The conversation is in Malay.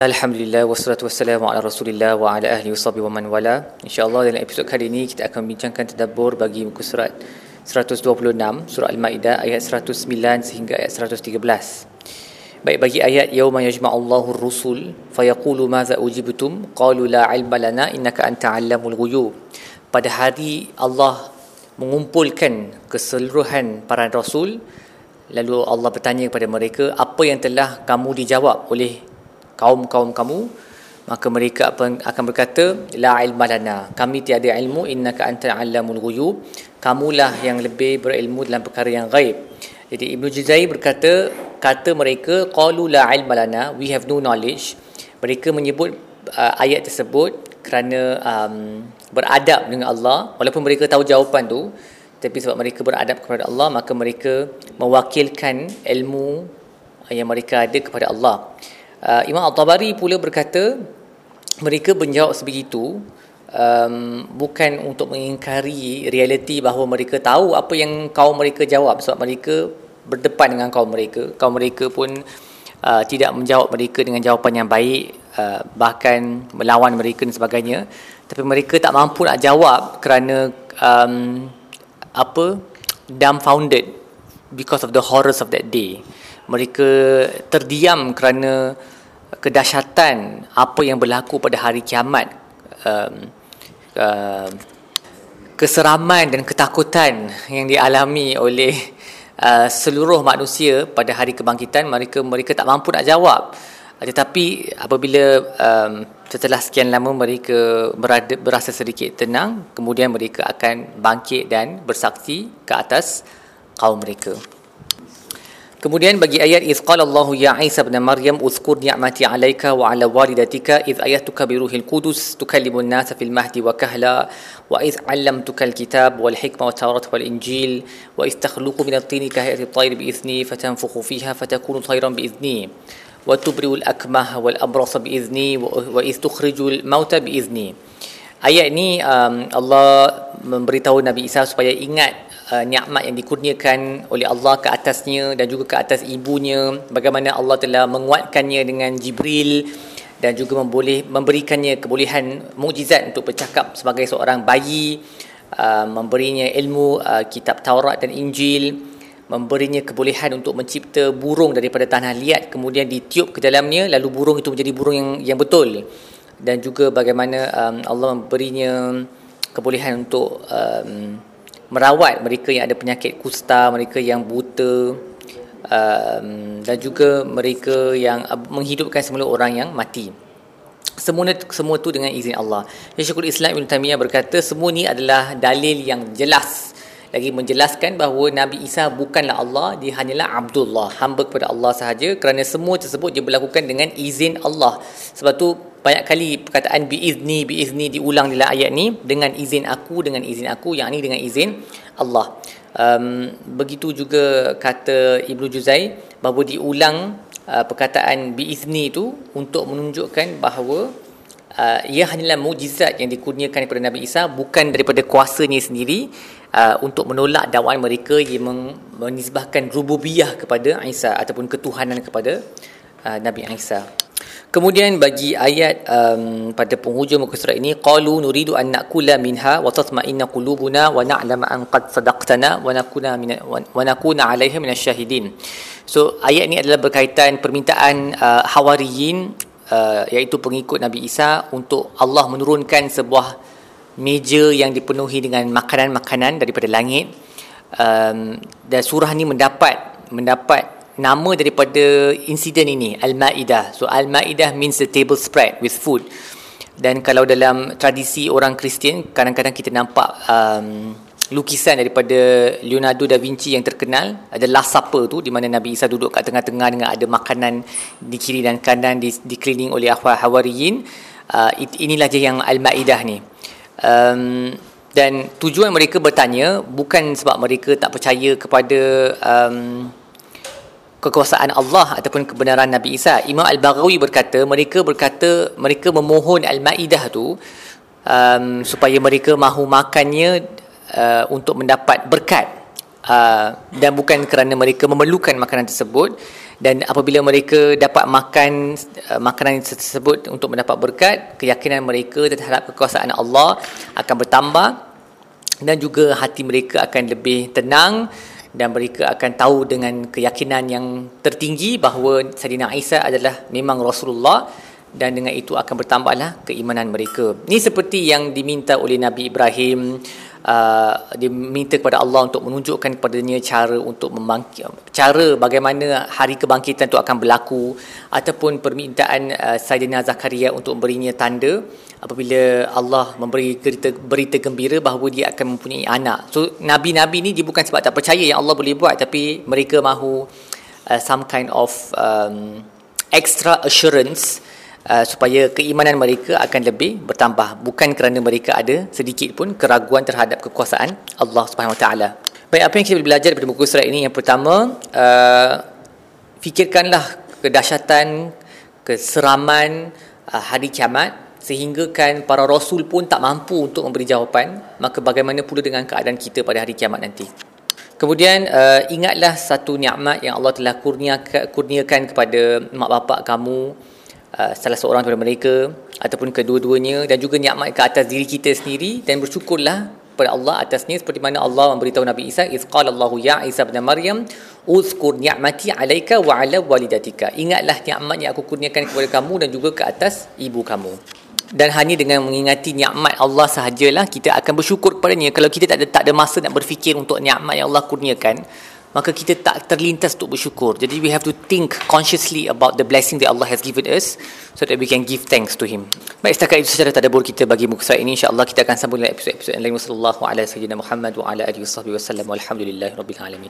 Alhamdulillah wassalatu wassalamu ala Rasulillah wa ala ahli washabihi wa man wala. Insya-Allah dalam episod kali ini kita akan bincangkan tadabbur bagi muka surat 126 surah Al-Maidah ayat 109 sehingga ayat 113. Baik bagi ayat yauma yajma'ullahu ar-rusul fayaqulu madza ujibtum qalu la 'ilma lana innaka anta 'allamul ghuyub. Pada hari Allah mengumpulkan keseluruhan para rasul lalu Allah bertanya kepada mereka apa yang telah kamu dijawab oleh kaum-kaum kamu maka mereka akan berkata la ilma lana. Kami tiada ilmu innaka anta allamul ghuyub. Kamulah yang lebih berilmu dalam perkara yang gaib. Jadi Ibnu Juzai berkata kata mereka qalu la ilma lana. We have no knowledge. Mereka menyebut uh, ayat tersebut kerana um, beradab dengan Allah. Walaupun mereka tahu jawapan tu tapi sebab mereka beradab kepada Allah maka mereka mewakilkan ilmu yang mereka ada kepada Allah Uh, Imam Al-Tabari pula berkata mereka menjawab sebegitu um, bukan untuk mengingkari realiti bahawa mereka tahu apa yang kaum mereka jawab. Sebab mereka berdepan dengan kaum mereka. Kaum mereka pun uh, tidak menjawab mereka dengan jawapan yang baik uh, bahkan melawan mereka dan sebagainya. Tapi mereka tak mampu nak jawab kerana um, apa? Dumbfounded because of the horrors of that day mereka terdiam kerana kedahsyatan apa yang berlaku pada hari kiamat. Um, uh, keseraman dan ketakutan yang dialami oleh uh, seluruh manusia pada hari kebangkitan mereka mereka tak mampu nak jawab. Tetapi apabila um, setelah sekian lama mereka berada, berasa sedikit tenang kemudian mereka akan bangkit dan bersaksi ke atas kaum mereka Kemudian bagi ayat iz qala Allah ya Isa ibn Maryam uzkur ni'mati 'alaika wa 'ala walidatika iz ayatuka bi ruhil qudus tukallimun nasa fil mahdi wa kahla wa iz 'allamtuka al-kitab wal hikma wa tawrat wal injil wa iz takhluqu min at-tini ka hayati at-tayr bi idhni fatanfukhu fiha fatakunu tayran bi idhni wa tubri'u al-akmah wal abrasa bi idhni wa iz tukhriju al-mauta bi idhni Ayat ni um, Allah memberitahu Nabi Isa supaya ingat uh, nikmat yang dikurniakan oleh Allah ke atasnya dan juga ke atas ibunya. Bagaimana Allah telah menguatkannya dengan Jibril dan juga memboleh memberikannya kebolehan mukjizat untuk bercakap sebagai seorang bayi uh, memberinya ilmu uh, kitab Taurat dan Injil memberinya kebolehan untuk mencipta burung daripada tanah liat kemudian ditiup ke dalamnya lalu burung itu menjadi burung yang yang betul. Dan juga bagaimana um, Allah memberinya kebolehan untuk um, merawat mereka yang ada penyakit kusta, mereka yang buta um, dan juga mereka yang menghidupkan semula orang yang mati. Semua semua tu dengan izin Allah. Syekhul Islam Ibn Taimiyah berkata semua ni adalah dalil yang jelas lagi menjelaskan bahawa Nabi Isa bukanlah Allah, dia hanyalah Abdullah, hamba kepada Allah sahaja kerana semua tersebut dia berlakukan dengan izin Allah. Sebab tu banyak kali perkataan biizni biizni diulang dalam ayat ni dengan izin aku dengan izin aku yang ni dengan izin Allah. Um, begitu juga kata Ibnu Juzai bahawa diulang uh, perkataan biizni itu untuk menunjukkan bahawa uh, ia hanyalah mujizat yang dikurniakan daripada Nabi Isa bukan daripada kuasanya sendiri uh, untuk menolak dakwaan mereka yang menisbahkan rububiyah kepada Isa ataupun ketuhanan kepada uh, Nabi Isa. Kemudian bagi ayat um, pada penghujung muka surat ini qalu nuridu an na'kula minha wa tatma'inna qulubuna wa na'lama an qad sadaqtana wa nakuna min wa nakuna 'alaiha min asyahidin. So ayat ini adalah berkaitan permintaan uh, hawariyin uh, iaitu pengikut Nabi Isa untuk Allah menurunkan sebuah meja yang dipenuhi dengan makanan-makanan daripada langit. Um, dan surah ini mendapat mendapat nama daripada insiden ini Al-Maidah. So Al-Maidah means the table spread with food. Dan kalau dalam tradisi orang Kristian kadang-kadang kita nampak um, lukisan daripada Leonardo da Vinci yang terkenal ada Last Supper tu di mana Nabi Isa duduk kat tengah-tengah dengan ada makanan di kiri dan kanan di, dikeliling oleh ahwal hawariyin uh, inilah je yang Al-Maidah ni um, dan tujuan mereka bertanya bukan sebab mereka tak percaya kepada um, kekuasaan Allah ataupun kebenaran Nabi Isa. Imam Al-Baghawi berkata, mereka berkata, mereka memohon Al-Ma'idah tu um, supaya mereka mahu makannya uh, untuk mendapat berkat. Uh, dan bukan kerana mereka memerlukan makanan tersebut dan apabila mereka dapat makan uh, makanan tersebut untuk mendapat berkat keyakinan mereka terhadap kekuasaan Allah akan bertambah dan juga hati mereka akan lebih tenang dan mereka akan tahu dengan keyakinan yang tertinggi bahawa Sayyidina Isa adalah memang Rasulullah dan dengan itu akan bertambahlah keimanan mereka. Ini seperti yang diminta oleh Nabi Ibrahim uh, diminta kepada Allah untuk menunjukkan kepadanya cara untuk membangkit cara bagaimana hari kebangkitan itu akan berlaku ataupun permintaan uh, Sayyidina Zakaria untuk memberinya tanda apabila Allah memberi berita, berita gembira bahawa dia akan mempunyai anak. So nabi-nabi ni dia bukan sebab tak percaya yang Allah boleh buat tapi mereka mahu uh, some kind of um, extra assurance uh, supaya keimanan mereka akan lebih bertambah. Bukan kerana mereka ada sedikit pun keraguan terhadap kekuasaan Allah Subhanahu Taala. Baik apa yang kita belajar daripada buku surat ini? Yang pertama uh, fikirkanlah kedahsyatan keseraman uh, hari kiamat sehingga kan para rasul pun tak mampu untuk memberi jawapan. Maka bagaimana pula dengan keadaan kita pada hari kiamat nanti? Kemudian uh, ingatlah satu nikmat yang Allah telah kurniakan, kurniakan kepada mak bapak kamu Uh, salah seorang daripada mereka ataupun kedua-duanya dan juga nikmat ke atas diri kita sendiri dan bersyukurlah kepada Allah atasnya seperti mana Allah memberitahu Nabi Isa iz qala Allahu ya Isa bin Maryam uzkur ni'mati 'alaika wa 'ala walidatika. Ingatlah nikmat yang aku kurniakan kepada kamu dan juga ke atas ibu kamu. Dan hanya dengan mengingati nikmat Allah sahajalah kita akan bersyukur kepadanya. Kalau kita tak ada tak ada masa nak berfikir untuk nikmat yang Allah kurniakan maka kita tak terlintas untuk bersyukur. Jadi we have to think consciously about the blessing that Allah has given us so that we can give thanks to him. Baik setakat itu sahaja tadabbur kita bagi muka surat ini insya-Allah kita akan sambung dalam episod-episod lain. Wassalamualaikum warahmatullahi wabarakatuh. Muhammad wa ala alihi wasallam. Walhamdulillahirabbil alamin.